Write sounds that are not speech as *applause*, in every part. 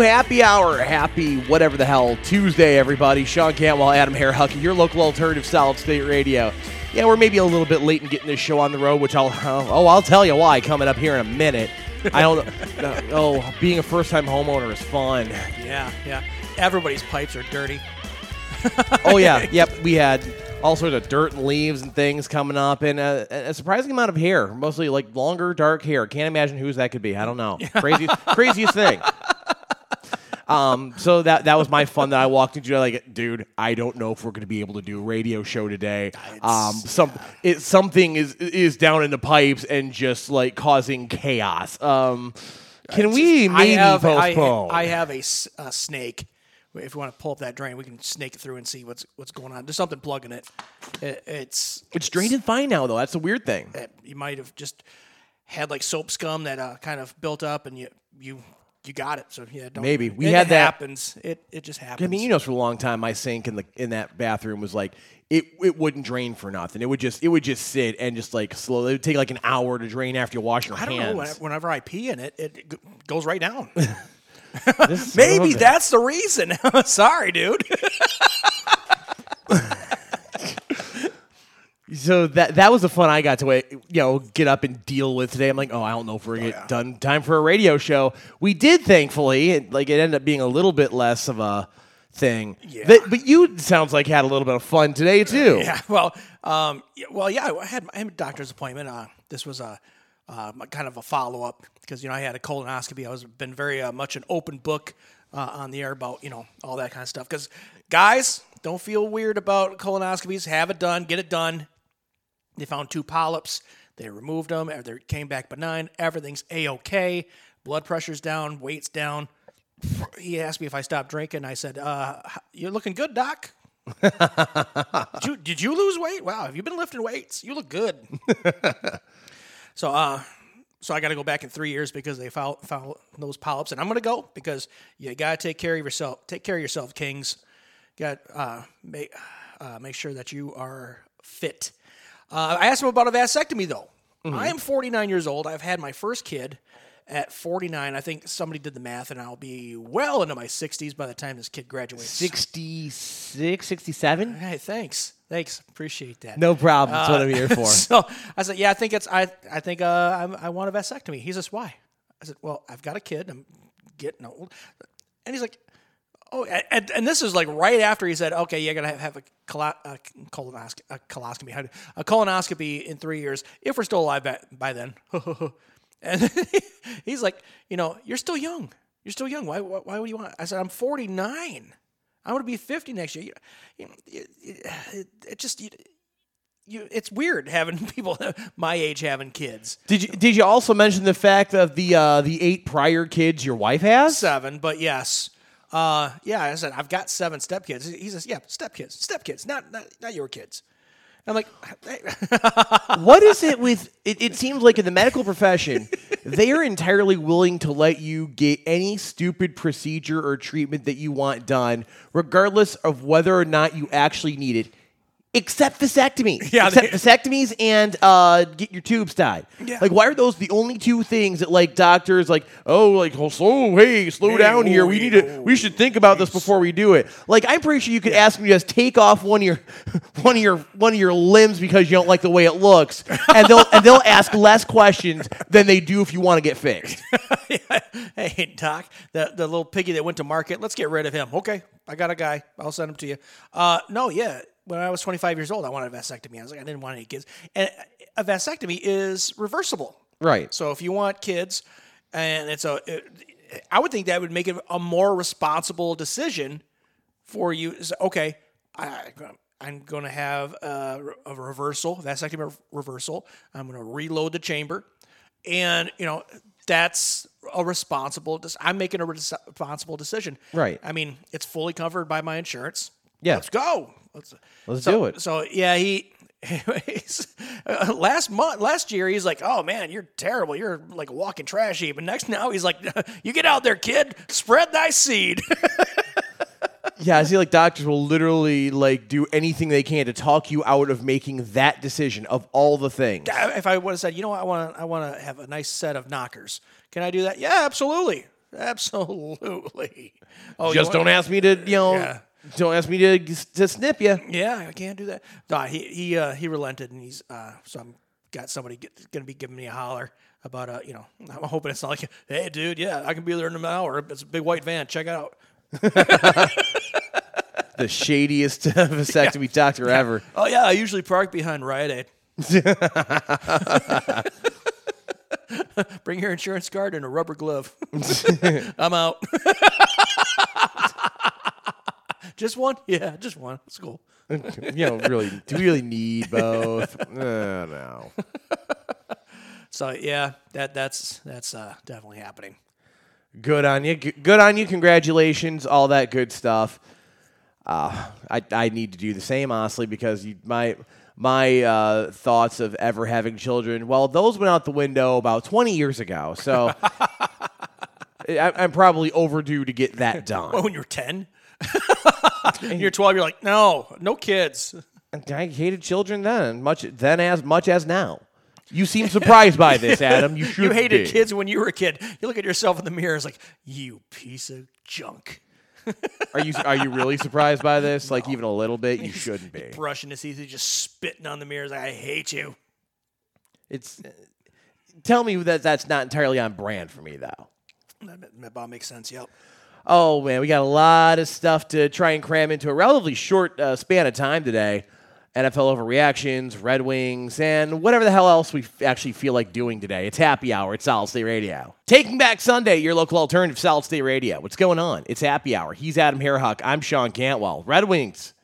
Happy Hour. Happy whatever the hell Tuesday, everybody. Sean Cantwell, Adam Hare Hucky, your local alternative solid state radio. Yeah, we're maybe a little bit late in getting this show on the road, which I'll *laughs* oh I'll tell you why coming up here in a minute. I don't *laughs* know. oh, being a first time homeowner is fun. Yeah, yeah. Everybody's pipes are dirty. oh yeah, *laughs* yep. We had all sorts of dirt and leaves and things coming up, and a, a surprising amount of hair, mostly like longer, dark hair. Can't imagine whose that could be. I don't know. Crazy, craziest thing. Um, so that that was my fun that I walked into. Like, dude, I don't know if we're going to be able to do a radio show today. Um, some it something is is down in the pipes and just like causing chaos. Um, can we maybe I have, postpone? I, I have a, s- a snake. If you want to pull up that drain, we can snake it through and see what's what's going on. There's something plugging it. it it's it's draining fine now, though. That's a weird thing. it, you might have just had like soap scum that uh, kind of built up, and you you you got it. So yeah, don't, Maybe. We it, had it that- happens. It it just happens. I mean, you know, for a long time, my sink in the in that bathroom was like it. It wouldn't drain for nothing. It would just it would just sit and just like slowly. It would take like an hour to drain after you wash your hands. I don't hands. know. Whenever, whenever I pee in it, it goes right down. *laughs* *laughs* Maybe that's the reason. *laughs* Sorry, dude. So that that was the fun I got to wait, you know get up and deal with today. I'm like, oh, I don't know if we're gonna get done time for a radio show. We did, thankfully. It, like it ended up being a little bit less of a thing. Yeah. That- but you sounds like had a little bit of fun today too. Yeah. *laughs* Well, um, yeah, well, yeah. I had, I had a doctor's appointment. Uh, this was a uh, kind of a follow up because you know I had a colonoscopy. I was been very uh, much an open book uh, on the air about you know all that kind of stuff. Because guys, don't feel weird about colonoscopies. Have it done. Get it done. They found two polyps. They removed them. They came back benign. Everything's a okay. Blood pressure's down. Weight's down. He asked me if I stopped drinking. I said, uh, "You're looking good, doc." did, you, did you lose weight? Wow, have you been lifting weights? You look good. *laughs* so, uh, so I got to go back in three years because they found, found those polyps, and I'm going to go because you got to take care of yourself. Take care of yourself, Kings. Got uh, make uh, make sure that you are fit. Uh, I asked him about a vasectomy though. I am 49 years old. I've had my first kid at 49. I think somebody did the math, and I'll be well into my 60s by the time this kid graduates. 66, 67? Hey, thanks, thanks, appreciate that. No problem. That's what I'm here for. *laughs* So I said, yeah, I think it's I I think uh, I'm, I want a vasectomy. He says, why? I said, well, I've got a kid. I'm getting old, and he's like, oh, and, and this is like right after he said, okay, you're gonna have, have a, colo- a colonoscopy, a do- a colonoscopy in three years if we're still alive by, by then. *laughs* and he's like, you know, you're still young. You're still young. Why, why, why would you want? I said, I'm 49. I'm going to be 50 next year. You, you, it, it, it just, you, you, it's weird having *laughs* people my age having kids. Did you did you also mention the fact of the uh, the eight prior kids your wife has? Seven, but yes. Uh, yeah, I said, I've got seven stepkids. He says, yeah, stepkids, stepkids, not, not, not your kids. I'm like, hey, *laughs* what is it with it, it seems like in the medical profession they are entirely willing to let you get any stupid procedure or treatment that you want done regardless of whether or not you actually need it except vasectomy Yeah, except they- vasectomies and uh, get your tubes tied. Yeah. like why are those the only two things that like doctors like oh like oh, slow hey slow Hey, down here. Oh, we need hey, to oh, we should think about this before we do it. Like i'm pretty sure you could ask me to just take off one of your *laughs* one of your one of your limbs because you don't like the way it looks and they'll and they'll ask less questions than they do if you want to get fixed *laughs* *laughs* hey, Doc, the, the little piggy that went to market, let's get rid of him. Okay, I got a guy. I'll send him to you. Uh, no, yeah. When I was 25 years old, I wanted a vasectomy. I was like, I didn't want any kids. And a vasectomy is reversible. right So if you want kids, and it's a, it, I would think that would make it a more responsible decision for you. Is, okay, I, I'm going to have a, a reversal, vasectomy reversal. I'm going to reload the chamber, and you know that's a responsible. I'm making a res- responsible decision. Right. I mean, it's fully covered by my insurance. Yeah. Let's go. Let's Let's so, do it. So yeah, he. *laughs* Anyways, uh, *laughs* last month, last year, he's like, "Oh man, you're terrible. You're like a walking trash heap." And next now, he's like, *laughs* "You get out there, kid. Spread thy seed." Yeah i see like doctors will literally like do anything they can to talk you out of making that decision of all the things if I would have said, "You know what? I want to, I want to have a nice set of knockers. Can I do that?" Yeah, absolutely. Absolutely. Oh, Just don't ask me to, you know, Yeah. don't ask me to to snip you. Yeah, I can't do that. No, he he uh, he relented, and he's uh, so I'm got somebody get, gonna be giving me a holler about uh, you know, I'm hoping it's not like, hey, dude, yeah, I can be there in an hour. It's a big white van. Check it out. *laughs* The shadiest *laughs* vasectomy doctor ever. Oh yeah, I usually park behind Rite Aid. *laughs* Bring your insurance card and a rubber glove. I'm out. just one? Yeah, just one. It's cool. You know, really, do we really need both? Uh, no. So yeah, that that's that's uh, definitely happening. Good on you. G- Good on you. Congratulations. All that good stuff. Uh, I I need to do the same honestly because you, my my uh, thoughts of ever having children well those went out the window about 20 years ago. So *laughs* I, I'm probably overdue to get that done. Well, when you're 10, *laughs* you're 12, you're like, no, no kids. I hated children then, much then as much as now. You seem surprised by this, *laughs* Adam. You should. You hated be. kids when you were a kid. You look at yourself in the mirror, it's like, you piece of junk. *laughs* Are you are you really surprised by this? Like even a little bit? You shouldn't be. Brushing his teeth, just spitting on the mirror. It's like, I hate you. It's tell me that that's not entirely on brand for me though. That, that about makes sense. Yep. Oh man, we got a lot of stuff to try and cram into a relatively short uh, span of time today. NFL overreactions, Red Wings, and whatever the hell else we f- actually feel like doing today. It's happy hour It's Solid State Radio. Taking back Sunday, your local alternative, Solid State Radio. What's going on? It's happy hour. He's Adam Hairhuck. I'm Sean Cantwell. Red Wings,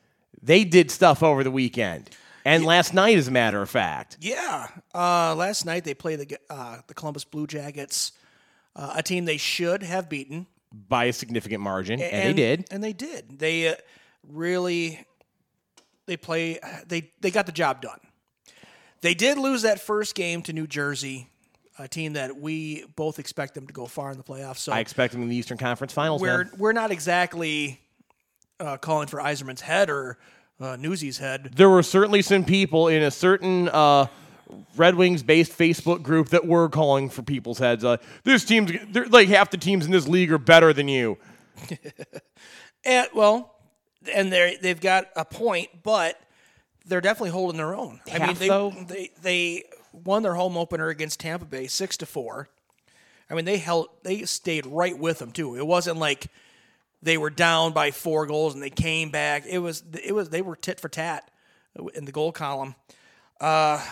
they did stuff over the weekend. And last night, as a matter of fact. Yeah. Uh, last night they played the uh, the Columbus Blue Jackets, uh, a team they should have beaten, by a significant margin, and, they did. and they did. They uh, really they play they they got the job done. They did lose that first game to New Jersey, a team that we both expect them to go far in the playoffs. So I expect them in the Eastern Conference Finals. we're man. we're not exactly uh, calling for Yzerman's head or uh, Newsy's head. There were certainly some people in a certain uh, Red Wings based Facebook group that were calling for people's heads. Uh, this team's like half the teams in this league are better than you. And *laughs* well, and they they've got a point, but they're definitely holding their own. I mean, they, though? they they won their home opener against Tampa Bay six to four. I mean, they held they stayed right with them too. It wasn't like they were down by four goals and they came back. It was it was they were tit for tat in the goal column. Uh,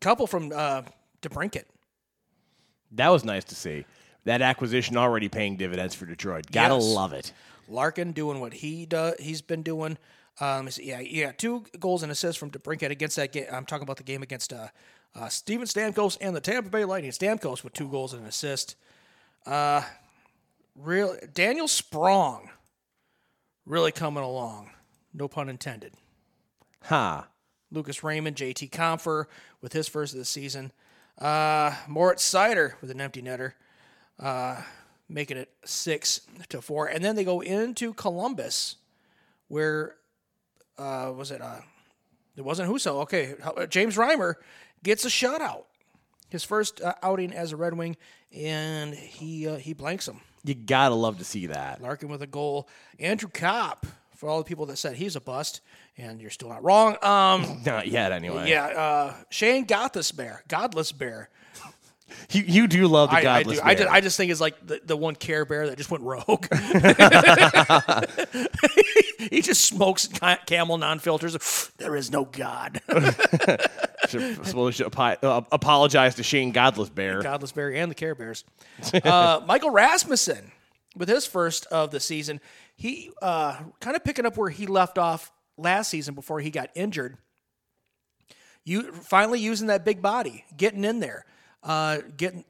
couple from uh, DeBrincat. That was nice to see. That acquisition already paying dividends for Detroit. Gotta Yes. love it. Larkin doing what he does. He's been doing. Um, yeah, yeah, two goals and assists from DeBrincat against that game. I'm talking about the game against uh, uh, Steven Stamkos and the Tampa Bay Lightning. Stamkos with two goals and an assist. Uh, real Daniel Sprong, really coming along. No pun intended. Ha. Lucas Raymond, JT Compher with his first of the season. Uh, Moritz Seider with an empty netter, uh, making it six to four. And then they go into Columbus, where uh, was it? Uh, it wasn't Husso. Okay, uh, James Reimer gets a shutout, his first uh, outing as a Red Wing, and he uh, he blanks him. You gotta love to see that. Larkin with a goal. Andrew Copp, for all the people that said he's a bust, and you're still not wrong. Um, *laughs* Not yet, anyway. yeah, uh, Shane Godless Bear, Godless Bear. You, you do love the I, I godless. I bear. just, I just think it's like the, the one Care Bear that just went rogue. *laughs* *laughs* he just smokes Camel non filters. There is no God. should, suppose should uh, apologize to Shane Godless Bear. Godless Bear and the Care Bears. Uh, *laughs* Michael Rasmussen, with his first of the season, he uh, kind of picking up where he left off last season before he got injured. You finally using that big body, getting in there, uh, getting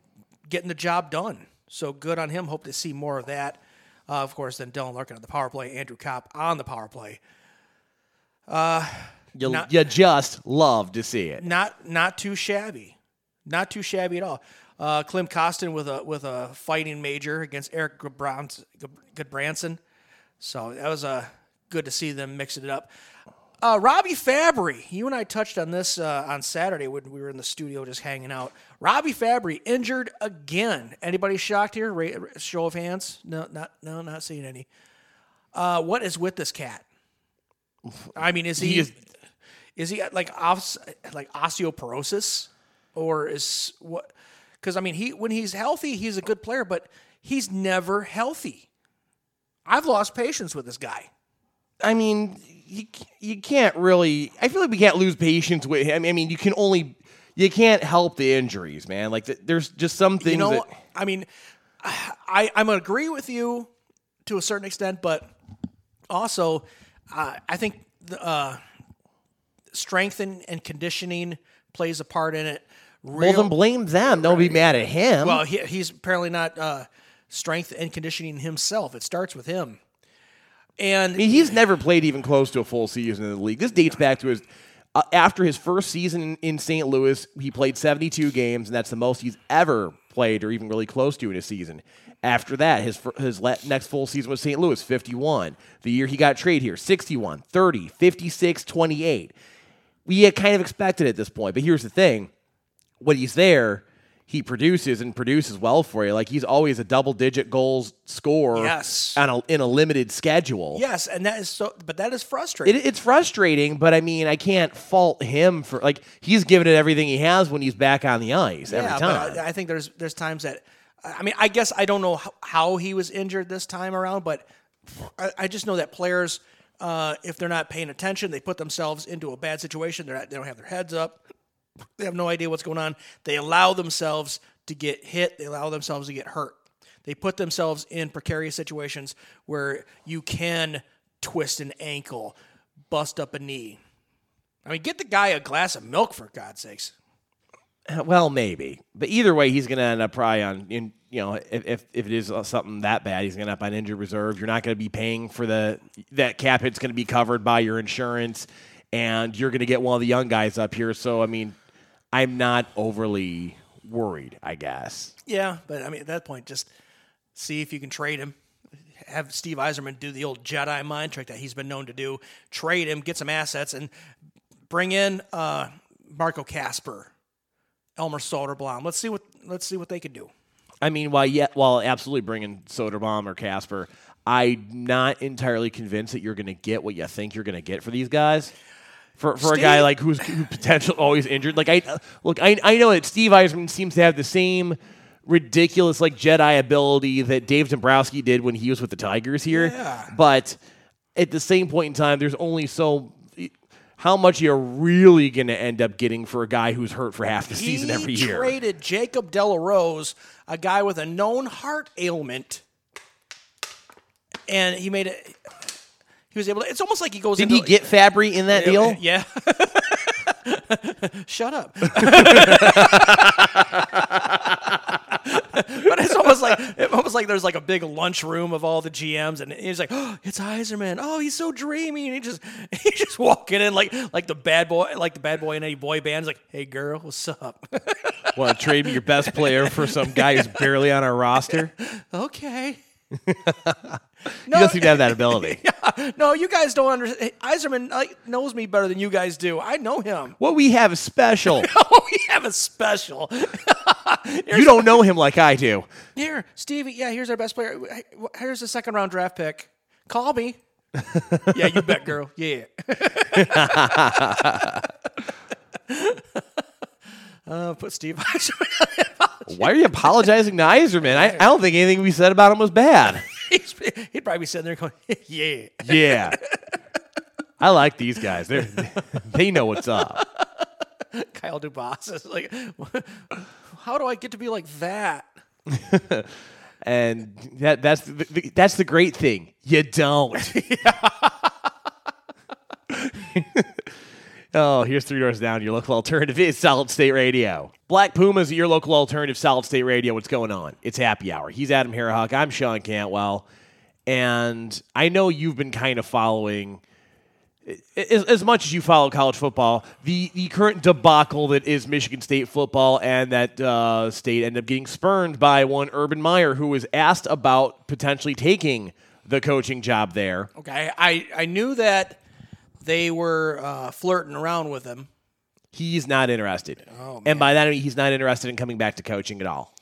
getting the job done. So good on him. Hope to see more of that. Uh, of course, then Dylan Larkin on the power play, Andrew Copp on the power play. You, Not- you just love to see it. not not too shabby, not too shabby at all. Uh, Klim Kostin with a with a fighting major against Eric Goodbrans- Gudbranson. So that was uh, good to see them mixing it up. Uh, Robbie Fabbri, you and I touched on this uh, on Saturday when we were in the studio just hanging out. Robbie Fabbri injured again. Anybody shocked here? Ra- show of hands. No, not no, not seeing any. Uh, what is with this cat? I mean, is he, He is- is he like os- like osteoporosis or is what? Because I mean, he when he's healthy, he's a good player, but he's never healthy. I've lost patience with this guy. I mean, you you can't really. I feel like we can't lose patience with him. I mean, you can only you can't help the injuries, man. Like th- there's just some things You know, that I mean, *sighs* I I'm gonna agree with you to a certain extent, but also uh, I think the, uh, strength and, and conditioning plays a part in it. well, then blame them. Don't be mad at him. well, he, he's apparently not uh, strength and conditioning himself. It starts with him, and I mean, he's never played even close to a full season in the league. This dates back to his uh, after his first season in, St. Louis. He played 72 games, and that's the most he's ever played, or even really close to in a season. After that, his his next full season was St. Louis, 51. The year he got traded here, 61, 30, 56, 28. We kind of expected at this point, but here's the thing: when he's there, he produces and produces well for you. Like he's always a double-digit goals scorer Yes. on a, in a limited schedule. yes, and that is so. But that is frustrating. It, it's frustrating, but I mean, I can't fault him for like he's given it everything he has when he's back on the ice every time. but I, I think there's there's times that I mean I guess I don't know how, how he was injured this time around, but I, I just know that players uh, if they're not paying attention, they put themselves into a bad situation. They're not, they don't have their heads up. They have no idea what's going on. They allow themselves to get hit. They allow themselves to get hurt. They put themselves in precarious situations where you can twist an ankle, bust up a knee. I mean, get the guy a glass of milk for God's sakes. Uh, well, maybe, but either way, he's going to end up probably on. In, you know, if, if if it is something that bad, he's going to end up on injured reserve. You're not going to be paying for the that cap hit's going to be covered by your insurance, and you're going to get one of the young guys up here. So, I mean, I'm not overly worried. I guess. Yeah, but I mean, at that point, just see if you can trade him. Have Steve Yzerman do the old Jedi mind trick that he's been known to do. Trade him, get some assets, and bring in uh, Marco Kasper, Elmer Soderblom. Let's see what let's see what they can do. I mean, while yet while absolutely bringing Soderblom or Kasper, I'm not entirely convinced that you're going to get what you think you're going to get for these guys. For, for a guy like who's who potential always injured, like I look, I I know that Steve Yzerman seems to have the same ridiculous like Jedi ability that Dave Dombrowski did when he was with the Tigers here, Yeah. but at the same point in time, there's only so how much you're really going to end up getting for a guy who's hurt for half the season every year. traded Jacob de la Rose, a guy with a known heart ailment, and he made it. He was able to. It's almost like he goes. Did into, he get Fabbri in that deal? *laughs* Yeah. Shut up. *laughs* but it's almost like it's almost like there's like a big lunchroom of all the GMs, and he's like, oh, "It's Yzerman. Oh, he's so dreamy." And he just *laughs* he's just walking in like like the bad boy, like the bad boy in any boy band. He's like, "Hey, girl, what's up?" Want to trade me your best player for some guy who's barely on our roster? okay. He doesn't seem to have that ability. *laughs* No, you guys don't understand. Yzerman like, knows me better than you guys do. I know him. *laughs* What we have is special. *laughs* Oh, we have a special. You don't know him like I do. Here, Stevie. Yeah, here's our best player. Here's the second round draft pick. Call me. yeah, you bet, girl. Yeah. uh, put Steve Yzerman. Why are you apologizing to Yzerman? I, I don't think anything we said about him was bad. He'd probably be sitting there going, *laughs* "Yeah." Yeah. I like these guys. They *laughs* they know what's up. *laughs* Kyle Dubas is like, "How do I get to be like that?" And that that's the, the, that's the great thing. You don't. Oh, here's three doors down. Your local alternative is Solid State Radio. Black Pumas, at your local alternative, Solid State Radio. What's going on? It's happy hour. He's Adam Harahawk. I'm Sean Cantwell, and I know you've been kind of following as, as much as you follow college football, the, the current debacle that is Michigan State football, and that uh, state ended up getting spurned by one Urban Meyer, who was asked about potentially taking the coaching job there. Okay, I I knew that they were uh, flirting around with him. He's not interested. Oh, and by that I mean he's not interested in coming back to coaching at all.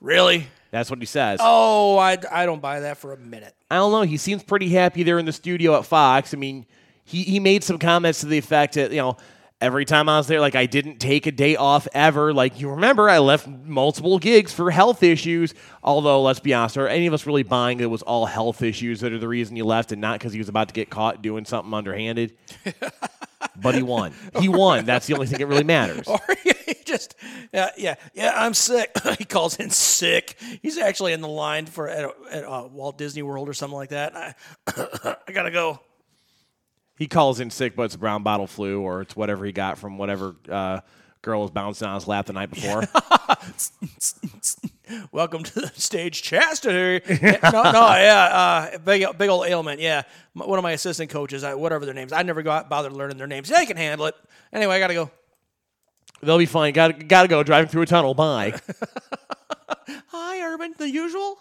Really? That's what he says. Oh, I, I don't buy that for a minute. I don't know. He seems pretty happy there in the studio at Fox. I mean, he, he made some comments to the effect that, you know, every time I was there, like I didn't take a day off ever. Like you remember, I left multiple gigs for health issues. Although, let's be honest, are any of us really buying that it was all health issues that are the reason you left and not because he was about to get caught doing something underhanded? *laughs* but he won. He won. That's the only thing that really matters. *laughs* Or he just, yeah, yeah, yeah. I'm sick. *laughs* he calls in sick. He's actually in the line for at, at uh, Walt Disney World or something like that. I, *coughs* I gotta go. He calls in sick, but it's a brown bottle flu or it's whatever he got from whatever uh, girl was bouncing on his lap the night before. *laughs* Welcome to the stage, Chastity. Yeah, no, no, yeah, uh, big, big old ailment. Yeah, M- one of my assistant coaches, I, whatever their names, I never got bothered learning their names. They can handle it. Anyway, I gotta go. They'll be fine. Got got to go driving through a tunnel. Bye. *laughs* *laughs* Hi, Urban. The usual.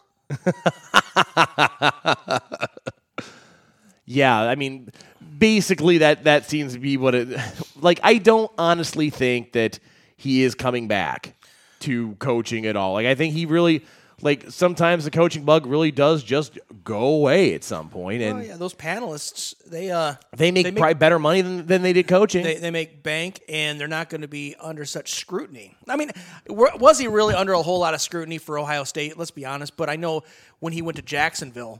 Yeah, I mean, basically that that seems to be what it. Like, I don't honestly think that he is coming back to coaching at all. Like, I think he really, like, sometimes the coaching bug really does just go away at some point, and Oh yeah, those panelists, they uh, they make probably better money than, than they did coaching. they, they make bank and they're not going to be under such scrutiny. I mean, was he really under a whole lot of scrutiny for Ohio State? Let's be honest. But I know when he went to Jacksonville,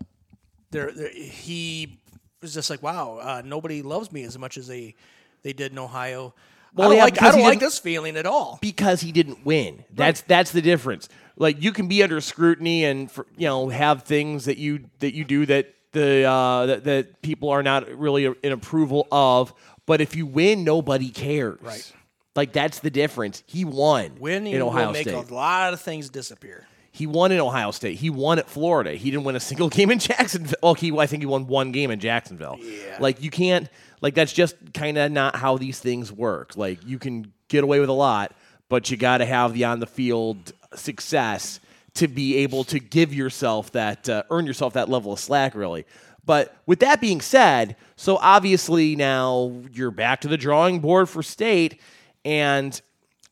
there, there he was just like, wow, uh, nobody loves me as much as they they did in Ohio. Well, I don't yeah, like I don't like this feeling at all. because he didn't win. That's that's the difference. Like you can be under scrutiny and for, you know have things that you that you do that the uh, that, that people are not really in approval of. But if you win, nobody cares. Right. Like that's the difference. He won Winning in Ohio will make State. a lot of things disappear. He won in Ohio State. He won at Florida. He didn't win a *laughs* single game in Jacksonville. Well, he I think he won one game in Jacksonville. Yeah. Like you can't like that's just kind of not how these things work. Like you can get away with a lot, but you got to have the on the field success to be able to give yourself that uh, earn yourself that level of slack really. But with that being said, so obviously now you're back to the drawing board for state and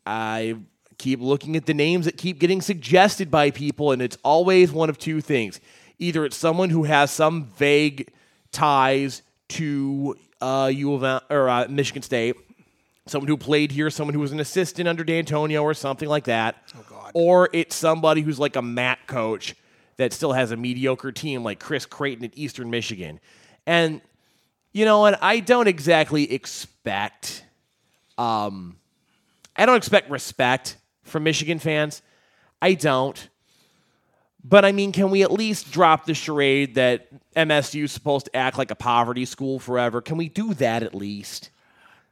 I keep looking at the names that keep getting suggested by people, and it's always one of two things. Either it's someone who has some vague ties to uh, U of M, or uh, Michigan State, someone who played here, someone who was an assistant under D'Antonio or something like that. Oh God. Or it's somebody who's like a MAC coach that still has a mediocre team like Chris Creighton at Eastern Michigan. And you know what? I don't exactly expect um, I don't expect respect from Michigan fans. I don't. But I mean, can we at least drop the charade that MSU is supposed to act like a poverty school forever? Can we do that at least?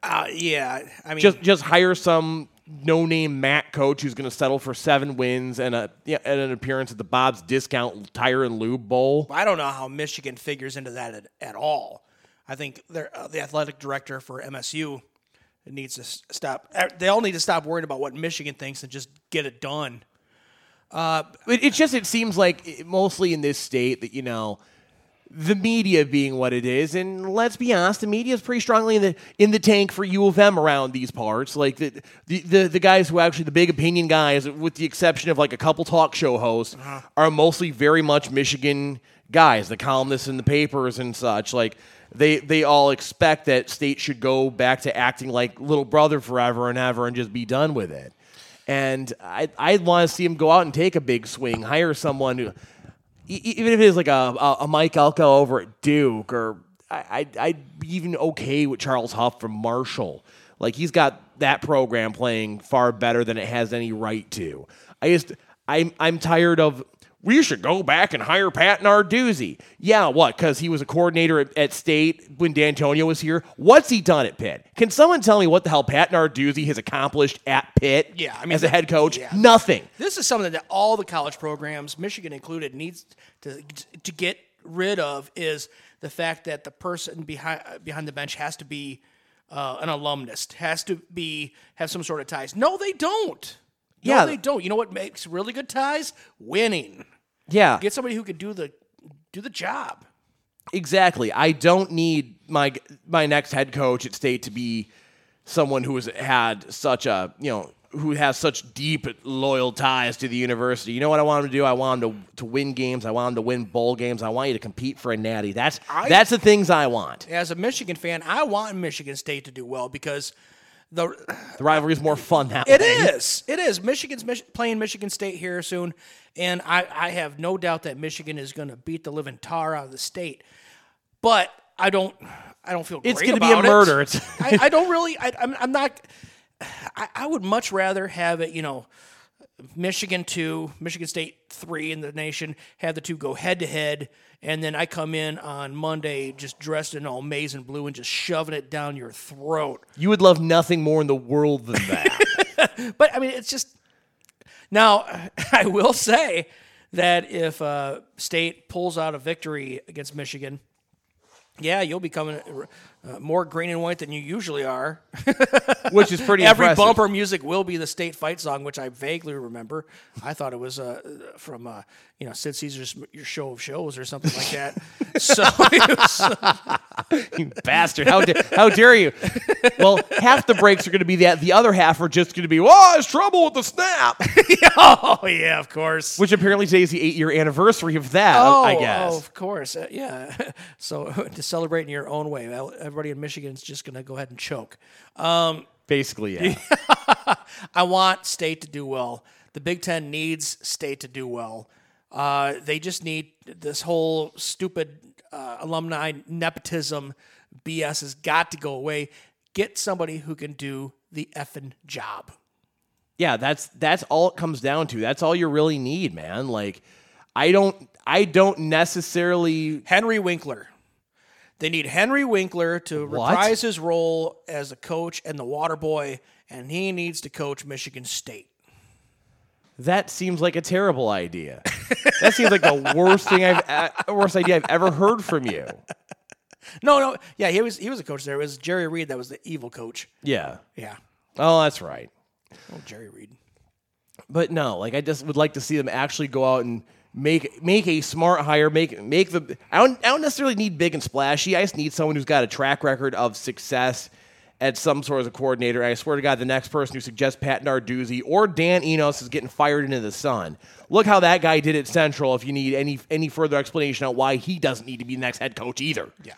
Uh, yeah, I mean, Just just hire some no-name MAC coach who's going to settle for seven wins and a yeah, and an appearance at the Bob's Discount Tire and Lube Bowl. I don't know how Michigan figures into that at, at all. I think they're, uh, the athletic director for MSU needs to stop. uh, They all need to stop worrying about what Michigan thinks and just get it done. It, it's just it seems like it- mostly in this state that you know the media being what it is, and let's be honest, the media is pretty strongly in the in the tank for U of M around these parts. Like the the the, the guys who are actually the big opinion guys, with the exception of like a couple talk show hosts, are mostly very much Michigan guys, the columnists in the papers and such. Like they they all expect that state should go back to acting like little brother forever and ever and just be done with it. And I I want to see him go out and take a big swing, hire someone who, even if it is like a, a, Mike Elko over at Duke, or I, I'd, I'd be even okay with Charles Huff from Marshall. Like he's got that program playing far better than it has any right to. I just I'm I'm tired of. We should go back and hire Pat Narduzzi. Yeah, what? Because he was a coordinator at, at State when D'Antonio was here. What's he done at Pitt? Can someone tell me what the hell Pat Narduzzi has accomplished at Pitt? Yeah, I mean, as a head coach, yeah. nothing. This is something that all the college programs, Michigan included, needs to to get rid of is the fact that the person behind behind the bench has to be uh, an alumnus, has to be have some sort of ties. No, they don't. No, Yeah. they don't. You know what makes really good ties? Winning. Yeah, Get somebody who can do the do the job. Exactly. I don't need my my next head coach at state to be someone who has had such a you know who has such deep loyal ties to the university. You know what I want him to do? I want him to, to win games. I want him to win bowl games. I want you to compete for a natty. That's I- that's the things I want. As a Michigan fan, I want Michigan State to do well because the *sighs* The rivalry is more fun that It way. is. It is. Michigan's Mich- playing Michigan State here soon, and I, I have no doubt that Michigan is going to beat the living tar out of the state. But I don't. I don't feel. It's going gonna be a murder. It's- I, I don't really. I, I'm, I'm not. *sighs* I, I would much rather have it. You know, Michigan two, Michigan State three in the nation. Have the two go head to head, and then I come in on Monday just dressed in all maize and blue and just shoving it down your throat. You would love nothing more in the world than that. *laughs* But I mean, it's just now. *laughs* I will say that if uh, State pulls out a victory against Michigan, yeah, you'll be coming uh, more green and white than you usually are. *laughs* which is pretty *laughs* Every impressive. bumper music will be the State fight song, which I vaguely remember. I thought it was uh, from uh, you know Sid Caesar's Your Show of Shows or something like that. *laughs* so was, you bastard. How, da- how dare you? Well, half the breaks are going to be that. The other half are just going to be, oh, it's trouble with the snap. oh yeah, of course. Which apparently today is the eight year anniversary of that, Oh, I guess. oh, of course. Uh, yeah. so to celebrate in your own way, everybody in Michigan is just going to go ahead and choke. Basically, yeah. *laughs* I want state to do well. The Big Ten needs state to do well. Uh, they just need this whole stupid uh, alumni nepotism BS has got to go away. Get somebody who can do the effing job. yeah, that's that's all it comes down to. That's all you really need, man. Like, I don't I don't necessarily Henry Winkler. They need Henry Winkler to What? reprise his role as a coach and the water boy, and he needs to coach Michigan State. that seems like a terrible idea. that seems like the worst thing I've uh, worst idea I've ever heard from you. *laughs* No, no, yeah, he was he was a coach there. It was Jerry Reed that was the evil coach. Yeah. Yeah, Oh, that's right. oh Jerry Reed. But no, like I just would like to see them actually go out and make make a smart hire, make make the I don't I don't necessarily need big and splashy. I just need someone who's got a track record of success at some sort of a coordinator. I swear to God, the next person who suggests Pat Narduzzi or Dan Enos is getting fired into the sun. Look how that guy did at Central. If you need any any further explanation on why he doesn't need to be the next head coach either. Yeah.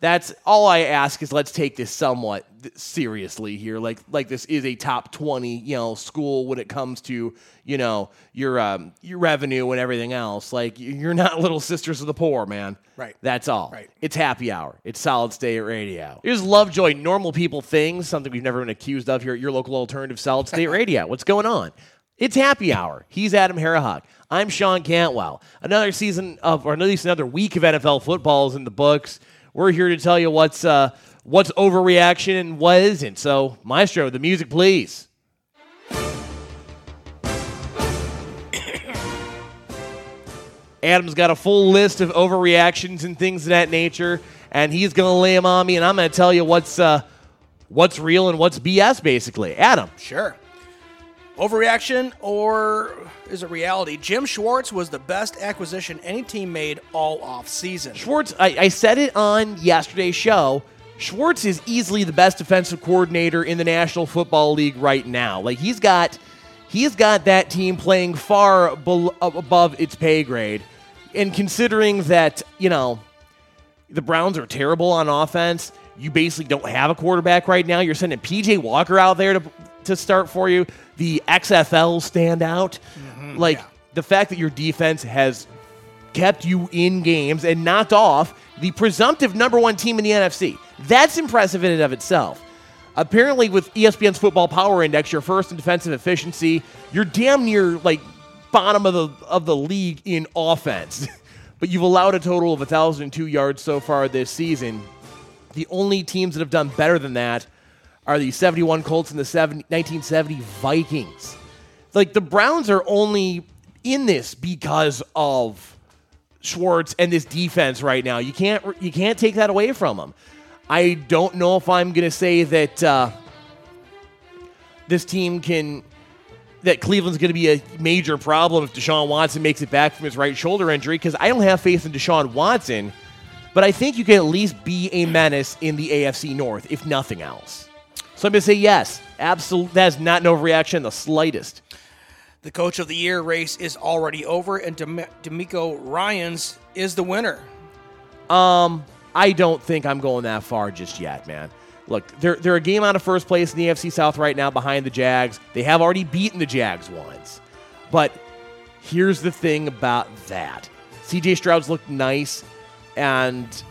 That's all I ask is let's take this somewhat seriously here. Like like this is a top twenty, you know, school when it comes to you know your um, your revenue and everything else. Like you're not *laughs* little sisters of the poor, man. Right. That's all. Right. It's happy hour. It's solid state radio. Here's Lovejoy, normal people things, something we've never been accused of here at your local alternative solid state *laughs* radio. What's going on? It's happy hour. He's Adam Harahawk. I'm Sean Cantwell. Another season of, or at least another week of NFL football is in the books. We're here to tell you what's uh, what's overreaction and what isn't. So, Maestro, the music, please. *coughs* Adam's got a full list of overreactions and things of that nature, and he's going to lay them on me, and I'm going to tell you what's uh, what's real and what's BS, basically. Adam, Sure. Overreaction or is it reality? Jim Schwartz was the best acquisition any team made all off season. Schwartz, I, I said it on yesterday's show. Schwartz is easily the best defensive coordinator in the National Football League right now. Like he's got, he's got that team playing far bel- uh, above its pay grade, and considering that you know the Browns are terrible on offense, you basically don't have a quarterback right now. You're sending PJ Walker out there to to start for you, the XFL standout. Mm-hmm. like yeah. the fact that your defense has kept you in games and knocked off the presumptive number one team in the NFC. That's impressive in and of itself. Apparently, with ESPN's Football Power Index, you're first in defensive efficiency. You're damn near like bottom of the of the league in offense, *laughs* but you've allowed a total of 1,002 yards so far this season. The only teams that have done better than that are the 71 Colts and the 70, 1970 Vikings. Like the Browns are only in this because of Schwartz and this defense right now. You can't you can't take that away from them. I don't know if I'm going to say that uh, this team can that Cleveland's going to be a major problem if Deshaun Watson makes it back from his right shoulder injury because I don't have faith in Deshaun Watson but I think you can at least be a menace in the AFC North, if nothing else. So I'm going to say yes. Absolutely. That is not an overreaction, the slightest. The coach of the year race is already over, and DeMeco Ryans is the winner. Um, I don't think I'm going that far just yet, man. Look, they're they're a game out of first place in the AFC South right now behind the Jags. They have already beaten the Jags once. But here's the thing about that. CJ Stroud's looked nice and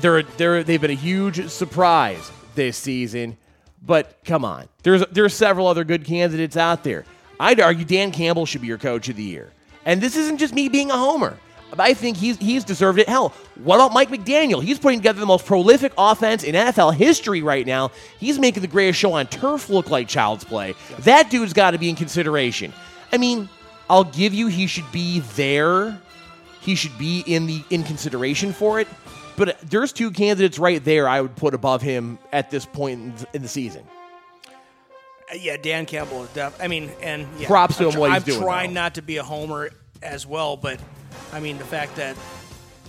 they're they're they've been a huge surprise this season. But come on. There's there's several other good candidates out there. I'd argue Dan Campbell should be your coach of the year. And this isn't just me being a homer. I think he's he's deserved it. Hell, what about Mike McDaniel? He's putting together the most prolific offense in NFL history right now. He's making the greatest show on turf look like child's play. That dude's got to be in consideration. I mean, I'll give you he should be there. He should be in the in consideration for it. But there's two candidates right there I would put above him at this point in, in the season. Uh, Yeah, Dan Campbell is def- I mean, and yeah, Props to I'm him tr- what he's I'm doing, trying not to be a homer as well, but I mean the fact that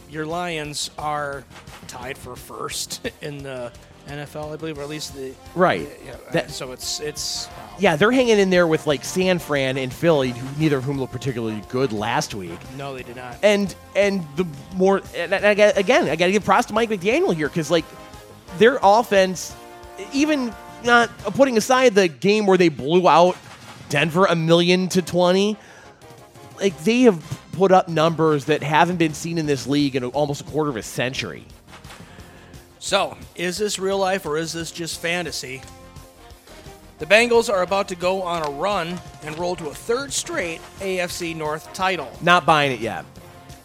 your Lions are tied for first *laughs* in the NFL, I believe, or at least the Right. Yeah, That- so it's it's. Yeah, they're hanging in there with like San Fran and Philly, who, neither of whom looked particularly good last week. no, they did not. and and the more and I again, I got to give props to Mike McDaniel here because like their offense, even not uh, putting aside the game where they blew out Denver a million to twenty, like they have put up numbers that haven't been seen in this league in almost a quarter of a century. So, is this real life or is this just fantasy? The Bengals are about to go on a run and roll to a third straight AFC North title. Not buying it yet.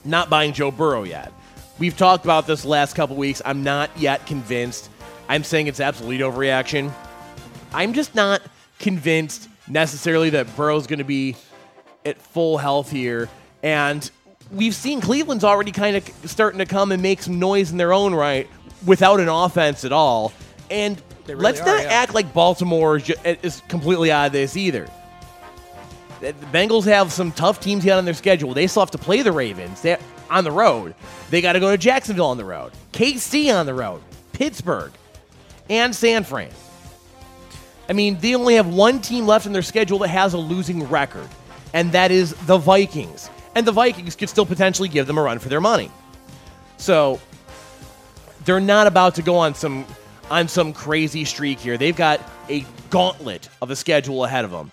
Not buying Joe Burrow yet. We've talked about this last couple weeks. I'm not yet convinced. I'm saying it's absolute overreaction. I'm just not convinced necessarily that Burrow's going to be at full health here. And we've seen Cleveland's already kind of starting to come and make some noise in their own right without an offense at all. And really let's are, not yeah. act like Baltimore is, ju- is completely out of this either. The the Bengals have some tough teams yet on their schedule. They still have to play the Ravens they, on the road. They got to go to Jacksonville on the road, KC on the road, Pittsburgh, and San Fran. I mean, they only have one team left in their schedule that has a losing record, and that is the Vikings. And the Vikings could still potentially give them a run for their money. So they're not about to go on some on some crazy streak here. They've got a gauntlet of a schedule ahead of them.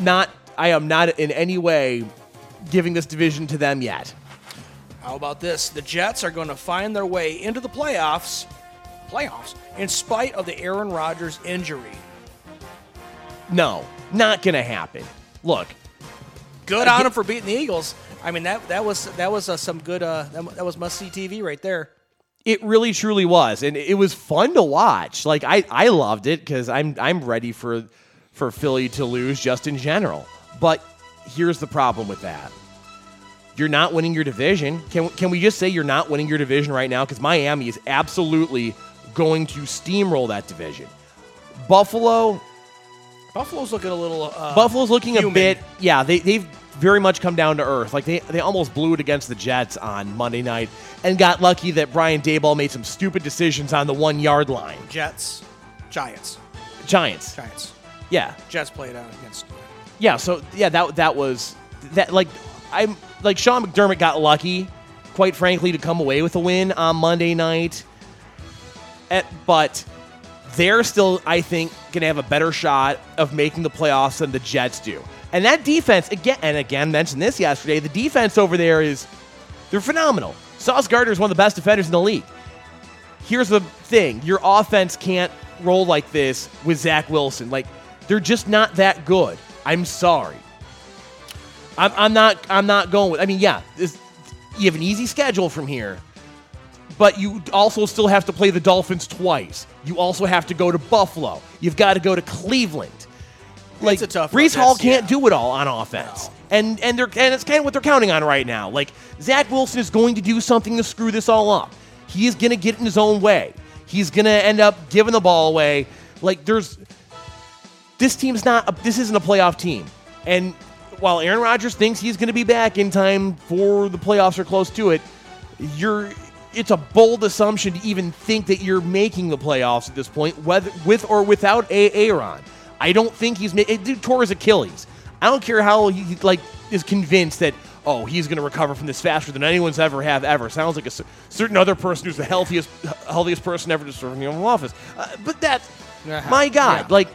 Not I am not in any way giving this division to them yet. How about this? The Jets are going to find their way into the playoffs, playoffs, in spite of the Aaron Rodgers injury. No, not going to happen. Look, Good on him for beating the Eagles. I mean that that was that was uh, some good uh, that, that was must see TV right there. It really truly was and it was fun to watch. Like I I loved it cuz I'm I'm ready for for Philly to lose just in general. But here's the problem with that. You're not winning your division. Can can we just say you're not winning your division right now cuz Miami is absolutely going to steamroll that division. Buffalo Buffalo's looking a little. Uh, Buffalo's looking a bit, yeah. They they've very much come down to earth. Like they they almost blew it against the Jets on Monday night, and got lucky that Brian Daboll made some stupid decisions on the one yard line. Jets, Giants, Giants, Giants. yeah, Jets played out against. yeah. So yeah, that that was that. Like I'm like Sean McDermott got lucky, quite frankly, to come away with a win on Monday night. At, but they're still, I think, going to have a better shot of making the playoffs than the Jets do. And that defense, again, and again, mentioned this yesterday, the defense over there is, they're phenomenal. Sauce Gardner is one of the best defenders in the league. Here's the thing your offense can't roll like this with Zach Wilson. Like, they're just not that good. I'm sorry. I'm, I'm not. I'm not going with. I mean, yeah, this, you have an easy schedule from here, but you also still have to play the Dolphins twice. You also have to go to Buffalo. You've got to go to Cleveland. Like a tough Breece. Hall can't yeah. do it all on offense, and and they're and it's kind of what they're counting on right now. Like Zach Wilson is going to do something to screw this all up. He is going to get in his own way. He's going to end up giving the ball away. Like there's this team's not. A, this isn't a playoff team. And while Aaron Rodgers thinks he's going to be back in time for the playoffs or close to it, you're it's a bold assumption to even think that you're making the playoffs at this point, whether with or without a Aaron. I don't think he's made. Dude tore his Achilles. I don't care how he like is convinced that oh he's going to recover from this faster than anyone's ever have ever. Sounds like a certain other person who's the healthiest healthiest person ever to serve in the Oval Office. Uh, but that's Uh-huh. my God. Yeah. Like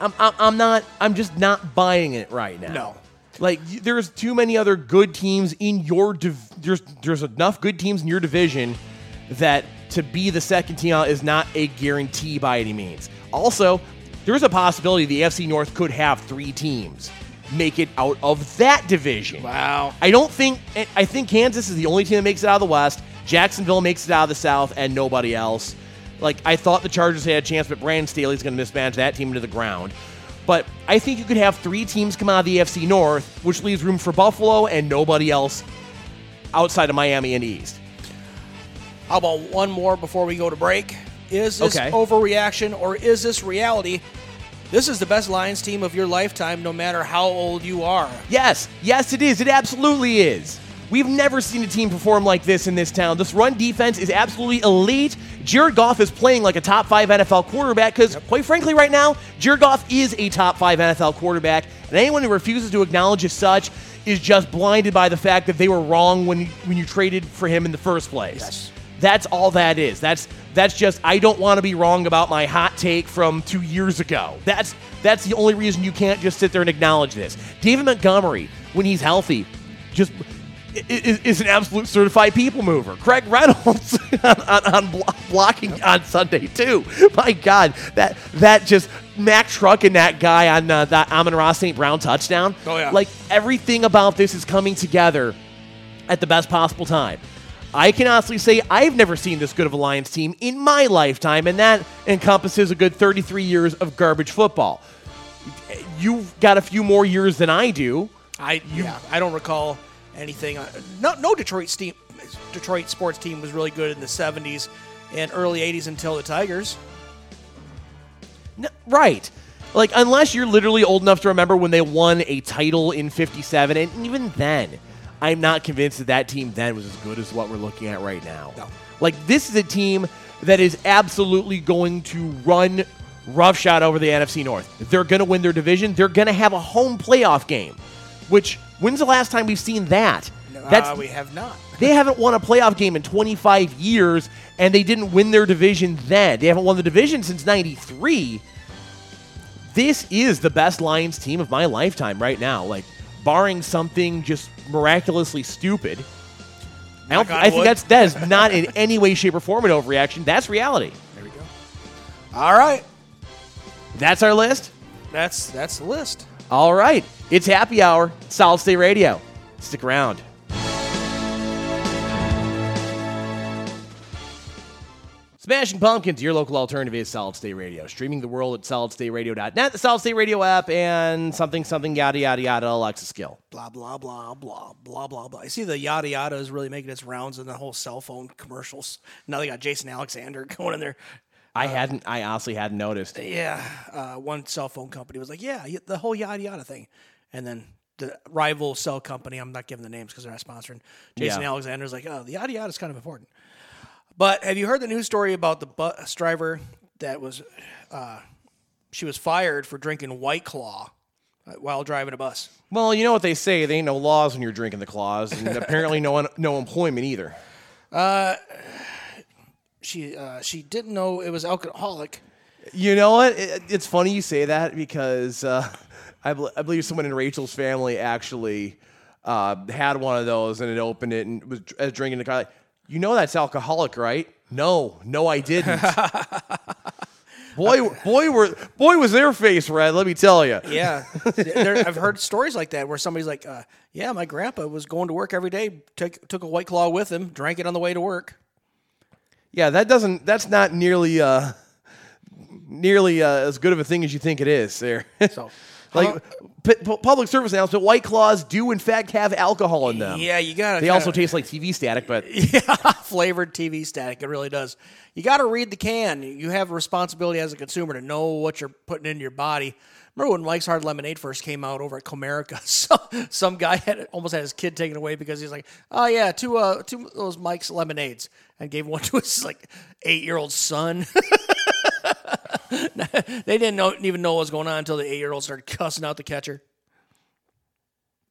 I'm, I'm I'm not I'm just not buying it right now. No. Like there's too many other good teams in your div- there's there's enough good teams in your division that to be the second team out is not a guarantee by any means. Also, there's a possibility the AFC North could have three teams make it out of that division. Wow. I don't think I think Kansas is the only team that makes it out of the West. Jacksonville makes it out of the South, and nobody else. Like I thought the Chargers had a chance, but Brandon Staley's going to mismanage that team into the ground. But I think you could have three teams come out of the AFC North, which leaves room for Buffalo and nobody else outside of Miami and East. How about one more before we go to break? Is this Okay. overreaction or is this reality? This is the best Lions team of your lifetime, no matter how old you are. Yes, yes, it is. It absolutely is. We've never seen a team perform like this in this town. This run defense is absolutely elite. Jared Goff is playing like a top five NFL quarterback because, quite frankly, right now, Jared Goff is a top five NFL quarterback. And anyone who refuses to acknowledge as such is just blinded by the fact that they were wrong when you, when you traded for him in the first place. Yes. That's all that is. That's that's just I don't want to be wrong about my hot take from two years ago. That's that's the only reason you can't just sit there and acknowledge this. David Montgomery, when he's healthy, just is, is an absolute certified people mover. Craig Reynolds *laughs* on, on, on blo- blocking on Sunday too. My God, that that just Mack Truck and that guy on uh, that Amon-Ra St. Brown touchdown. Oh, yeah. like everything about this is coming together at the best possible time. I can honestly say I've never seen this good of a Lions team in my lifetime, and that encompasses a good 33 years of garbage football. You've got a few more years than I do. I yeah, I don't recall anything. uh, No, no Detroit team, Detroit sports team was really good in the '70s and early '80s until the Tigers. N- right. Like, unless you're literally old enough to remember when they won a title in 57, and even then, I'm not convinced that that team then was as good as what we're looking at right now. No. Like, this is a team that is absolutely going to run roughshod over the NFC North. They're going to win their division. They're going to have a home playoff game, which, when's the last time we've seen that? that's uh, we have not. *laughs* They haven't won a playoff game in 25 years, and they didn't win their division then. They haven't won the division since 93. This is the best Lions team of my lifetime right now. Like, barring something just miraculously stupid. I, don't, I think that's that is not in *laughs* any way, shape, or form an overreaction. That's reality. There we go. All right, That's our list. that's that's the list. All right. It's happy hour. Solid State Radio. Stick around. Smashing Pumpkins, your local alternative is Solid State Radio. Streaming the world at solidstateradio.net, the Solid State Radio app, and something, something, yada, yada, yada, Alexa skill. Blah blah blah blah blah blah blah. I see the yada yada is really making its rounds in the whole cell phone commercials. Now they got Jason Alexander *laughs* going in there. I hadn't, I honestly hadn't noticed. Yeah, uh, one cell phone company was like, yeah, the whole yada yada thing, and then the rival cell company. I'm not giving the names because they're not sponsoring. Jason Yeah. Alexander's like, oh, the yada yada is kind of important. But have you heard the news story about the bus driver that was, uh, she was fired for drinking White Claw uh, while driving a bus? Well, you know what they say. There ain't no laws when you're drinking the claws, and *laughs* apparently no, un- no employment either. She uh, she didn't know it was alcoholic. You know what? It, it's funny you say that because uh, I, bel I believe someone in Rachel's family actually uh, had one of those and it opened it and was uh, drinking the car. You know that's alcoholic, right? No, no, I didn't. *laughs* boy, boy, were boy was their face red. Let me tell you. Yeah, there, I've heard *laughs* stories like that where somebody's like, uh, "Yeah, my grandpa was going to work every day, took took a white claw with him, drank it on the way to work." Yeah, that doesn't. That's not nearly uh, nearly uh, as good of a thing as you think it is. There. So, *laughs* like p- pu- public service announcement: White Claws do in fact have alcohol in them. yeah, you got to. They also taste like TV static, but *laughs* yeah, *laughs* flavored TV static. It really does. You got to read the can. You have a responsibility as a consumer to know what you're putting into your body. Remember when Mike's Hard Lemonade first came out over at Comerica? *laughs* Some, some guy had almost had his kid taken away because he's like, oh yeah, two uh two of those Mike's lemonades, and gave one to his like eight year old son. *laughs* they didn't know, even know what was going on until the eight year old started cussing out the catcher.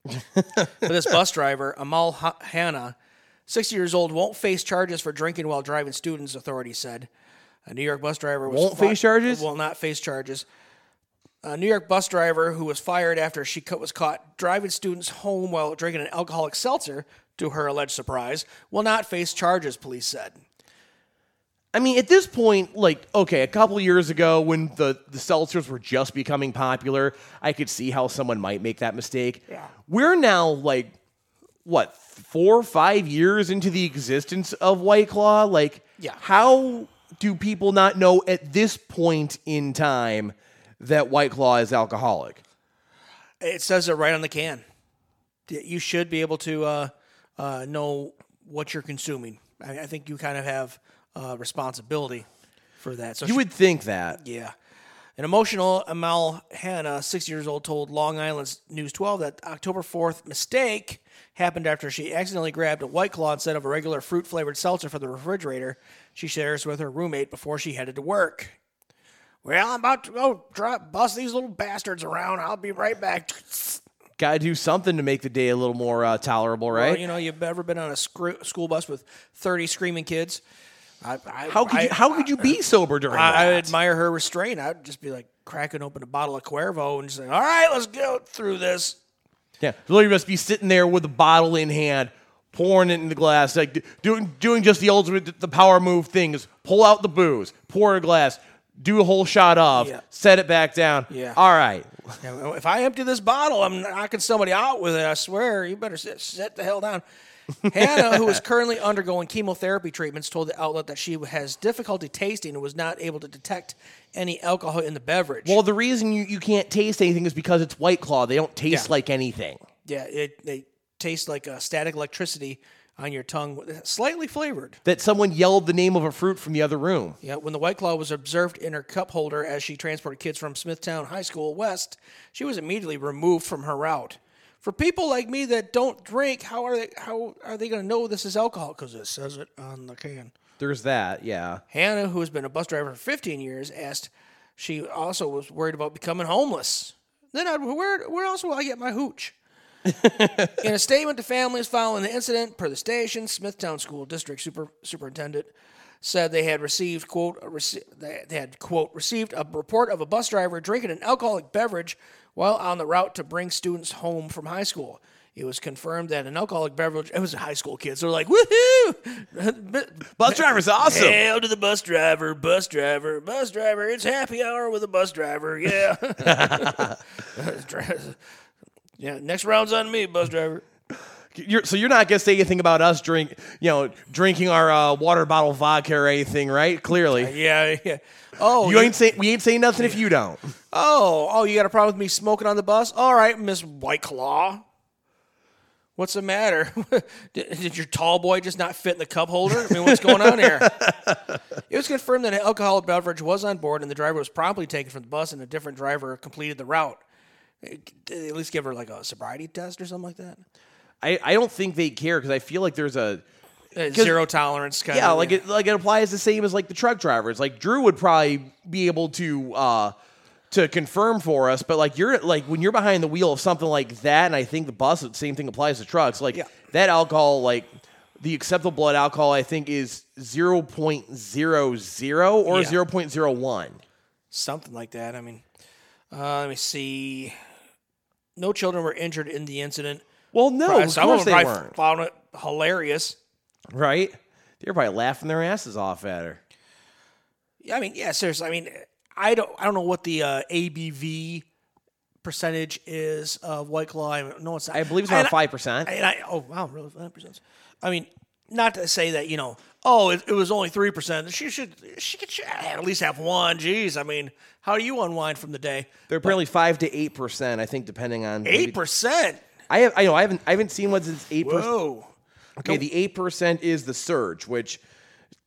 but this bus driver, Amal Ha- Hanna, 60 years old, won't face charges for drinking while driving. Students, authorities said. A New York bus driver was Won't face charges? Will not face charges. A New York bus driver who was fired after she was caught driving students home while drinking an alcoholic seltzer, to her alleged surprise, will not face charges. Police said. I mean, at this point, like, okay, a couple years ago when the, the seltzers were just becoming popular, I could see how someone might make that mistake. Yeah. We're now, like, what, four or five years into the existence of White Claw? Like, Yeah. how do people not know at this point in time that White Claw is alcoholic? It says it right on the can. You should be able to uh, uh, know what you're consuming. I, I think you kind of have uh, responsibility for that. So You would think that. Yeah. An emotional Amal Hanna, 60 years old, told Long Island News 12 that October 4th mistake happened after she accidentally grabbed a White Claw instead of a regular fruit flavored seltzer from the refrigerator. She shares with her roommate before she headed to work. Well, I'm about to go try, bust these little bastards around. I'll be right back. *laughs* Got to do something to make the day a little more uh, tolerable, right? Well, you know, you've ever been on a school bus with 30 screaming kids? I, I, how could I, you, how could you be sober during I, I admire her restraint. I'd just be like cracking open a bottle of Cuervo and just like, all right, let's go through this. Yeah, so you must be sitting there with a bottle in hand, pouring it in the glass, like doing doing just the ultimate the power move thing is pull out the booze, pour a glass, do a whole shot of, Yeah. set it back down. Yeah. All right. Now, If I empty this bottle, I'm knocking somebody out with it. I swear. You better sit, sit the hell down. *laughs* Hanna, who is currently undergoing chemotherapy treatments, told the outlet that she has difficulty tasting and was not able to detect any alcohol in the beverage. Well, the reason you, you can't taste anything is because it's White Claw. They don't taste Yeah. like anything. yeah, it they taste like uh, static electricity on your tongue, slightly flavored. That someone yelled the name of a fruit from the other room. Yeah, when the White Claw was observed in her cup holder as she transported kids from Smithtown High School West, she was immediately removed from her route. For people like me that don't drink, how are they how are they going to know this is alcohol? Because it says it on the can. There's that, yeah. Hanna, who has been a bus driver for 15 years, asked she also was worried about becoming homeless. Then I'd, where where else will I get my hooch? *laughs* In a statement to families following the incident, per the station, Smithtown School District Super, Superintendent said they had received quote a they they had quote received a report of a bus driver drinking an alcoholic beverage while on the route to bring students home from high school. It was confirmed that an alcoholic beverage. It was high school kids. They're like, "Woohoo!" *laughs* Bus driver's awesome. Hail to the bus driver, bus driver, bus driver. It's happy hour with a bus driver. Yeah. *laughs* *laughs* yeah. Next round's on me, bus driver. You're, so you're not gonna say anything about us drink, you know, drinking our uh, water bottle vodka or anything, right? Clearly, Yeah. Yeah. Oh. you ain't saying we ain't saying nothing if you don't. Oh. Oh. You got a problem with me smoking on the bus? All right, Miss White Claw. What's the matter? *laughs* did, did your tall boy just not fit in the cup holder? I mean, what's going on here? *laughs* It was confirmed that an alcoholic beverage was on board, and the driver was promptly taken from the bus, and a different driver completed the route. Did they at least give her like a sobriety test or something like that? I, I don't think they care because I feel like there's a zero tolerance kind yeah of. like it like it applies the same as like the truck drivers. Like Drew would probably be able to uh to confirm for us, but like you're like when you're behind the wheel of something like that, and I think the bus the same thing applies to trucks. Like Yeah. that alcohol, like the acceptable blood alcohol, I think is zero point zero zero or Yeah. zero point zero one. something like that. I mean, uh, let me see. No children were injured in the incident. Well, no, of Some course of they them probably weren't. found it hilarious. Right? They're probably laughing their asses off at her. Yeah, I mean, yeah, seriously. I mean, I don't, I don't know what the uh, ABV percentage is of White Claw. I know it's not. I believe it's around five percent. And I, oh wow, really five percent. I mean, not to say that you know, oh, it, it was only three percent. She should, she could should at least have one. Jeez, I mean, how do you unwind from the day? They're apparently five to eight percent, I think, depending on Eight percent. I have, I know I haven't I haven't seen what's it's eight percent. Whoa. Okay, the eight percent is the surge, which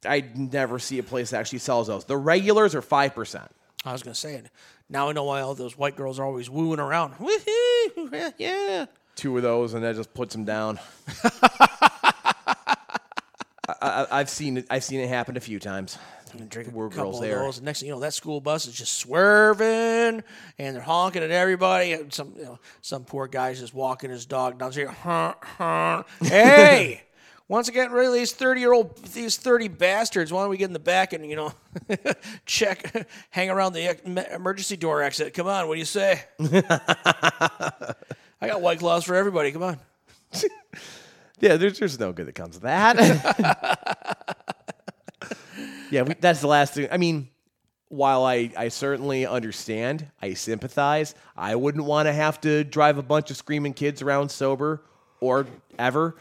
I never see a place that actually sells those. The regulars are five percent. I was going to say it. Now I know why all those white girls are always wooing around. Woohoo! *laughs* Yeah. Two of those, and that just puts them down. *laughs* I, I, have seen it. I've seen it happen a few times. And drink a couple girls of there. those. And next thing you know, that school bus is just swerving and they're honking at everybody. And some you know, some poor guy's just walking his dog down the street. Huh, huh. Hey, *laughs* once again, really these thirty year old these thirty bastards. Why don't we get in the back and you know *laughs* check, *laughs* hang around the emergency door exit? Come on, what do you say? I got white claws for everybody. Come on. Yeah, there's there's no good that comes of that. Yeah, we, that's the last thing. I mean, while I, I certainly understand, I sympathize. I wouldn't want to have to drive a bunch of screaming kids around sober or ever.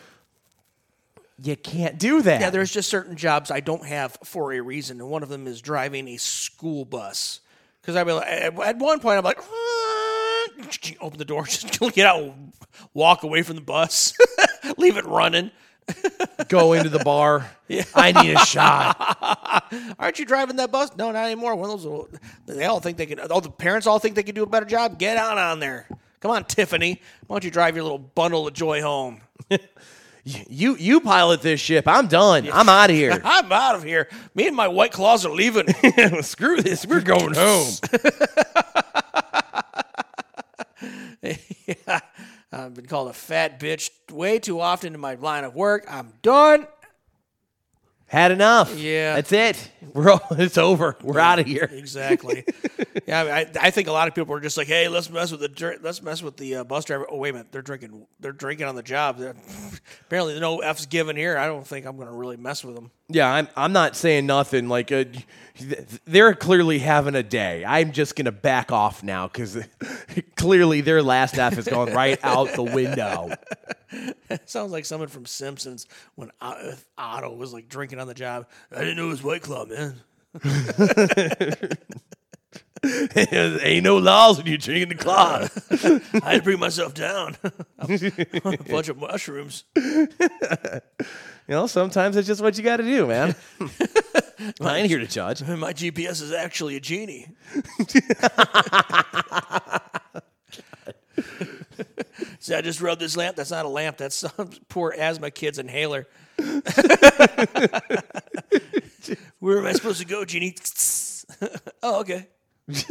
You can't do that. Yeah, there's just certain jobs I don't have for a reason, and one of them is driving a school bus. Because I'd be like, at one point, I'm like, *laughs* open the door, *laughs* just get out, walk away from the bus, *laughs* leave it running. *laughs* Go into the bar. I need a shot. *laughs* Aren't you driving that bus? No, not anymore. One of those, little- they all think they can. All the parents all think they can do a better job. Get out on there. Come on, Tiffany. Why don't you drive your little bundle of joy home? *laughs* You you pilot this ship. I'm done. I'm out of here. I'm out of here. Me and my white claws are leaving. Screw this. We're going home. yeah, I've been called a fat bitch way too often in my line of work. I'm done. Had enough. Yeah. That's it. We're all, *laughs* it's over. We're out of here. Exactly. *laughs* yeah, I, mean, I, I think a lot of people are just like, hey, let's mess with the let's mess with the uh, bus driver. Oh wait a minute, they're drinking they're drinking on the job. They're- *laughs* apparently, no f's given here. I don't think I'm going to really mess with them. Yeah, I'm I'm not saying nothing. Like uh, they're clearly having a day. I'm just gonna back off now because clearly their last F has gone right out the window. Sounds like someone from Simpsons when Otto was like drinking on the job. I didn't know it was White Claw, man. *laughs* Ain't no laws when you're drinking the claw. I had to bring myself down. *laughs* a bunch of mushrooms. You know, sometimes it's just what you got to do, man. *laughs* I ain't here to judge. My GPS is actually a genie. See, I just rubbed this lamp. That's not a lamp. That's some poor asthma kid's inhaler. *laughs* Where am I supposed to go, genie? *laughs* oh, okay. *laughs*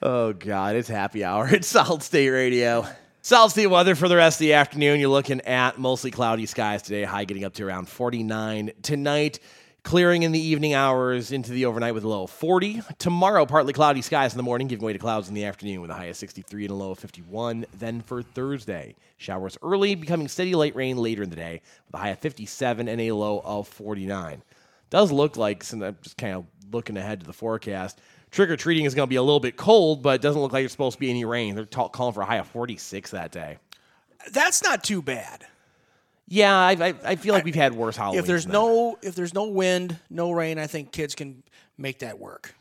Oh God, it's happy hour. It's Solid State Radio. Solid State weather for the rest of the afternoon. You're looking at mostly cloudy skies today. High getting up to around 49 tonight. Clearing in the evening hours into the overnight with a low of 40. Tomorrow, partly cloudy skies in the morning, giving way to clouds in the afternoon with a high of 63 and a low of 51. Then for Thursday, showers early, becoming steady light rain later in the day with a high of 57 and a low of 49 does look like, since I'm just kind of looking ahead to the forecast, trick or treating is going to be a little bit cold, but it doesn't look like there's supposed to be any rain. They're calling for a high of 46 that day. That's not too bad. Yeah, I, I, I feel like we've had worse Halloween. If there's no if there's no wind, no rain, I think kids can make that work.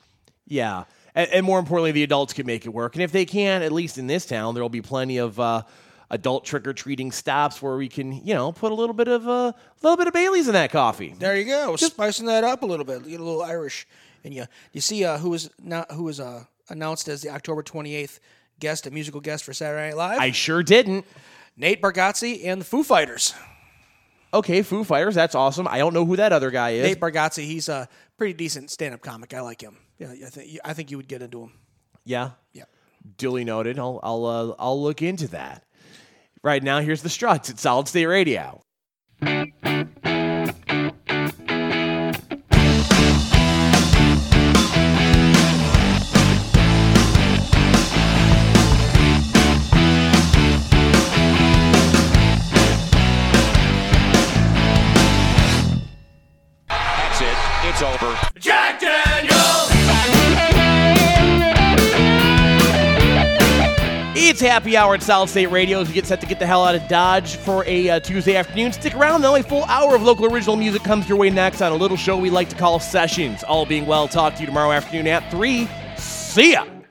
yeah, and, and more importantly, the adults can make it work. And if they can, at least in this town, there will be plenty of uh, adult trick or treating stops where we can, you know, put a little bit of a little bit of Bailey's in that coffee. There you go. Just, Spicing that up a little bit. Get a little Irish in you. You see uh, who was not who was uh, announced as the October 28th guest, a musical guest for Saturday Night Live? I sure didn't. Nate Bargatze and the Foo Fighters. Okay, Foo Fighters, that's awesome. I don't know who that other guy is. Nate Bargatze, he's a pretty decent stand-up comic. I like him. Yeah, I think I think you would get into him. yeah, Yeah. duly noted. I'll I'll uh, I'll look into that. Right now, here's the Struts at Solid State Radio. It's happy hour at Solid State Radio as we get set to get the hell out of Dodge for a uh, Tuesday afternoon. Stick around, though. A full hour of local original music comes your way next on a little show we like to call Sessions. All being well, talk to you tomorrow afternoon at 3. See ya.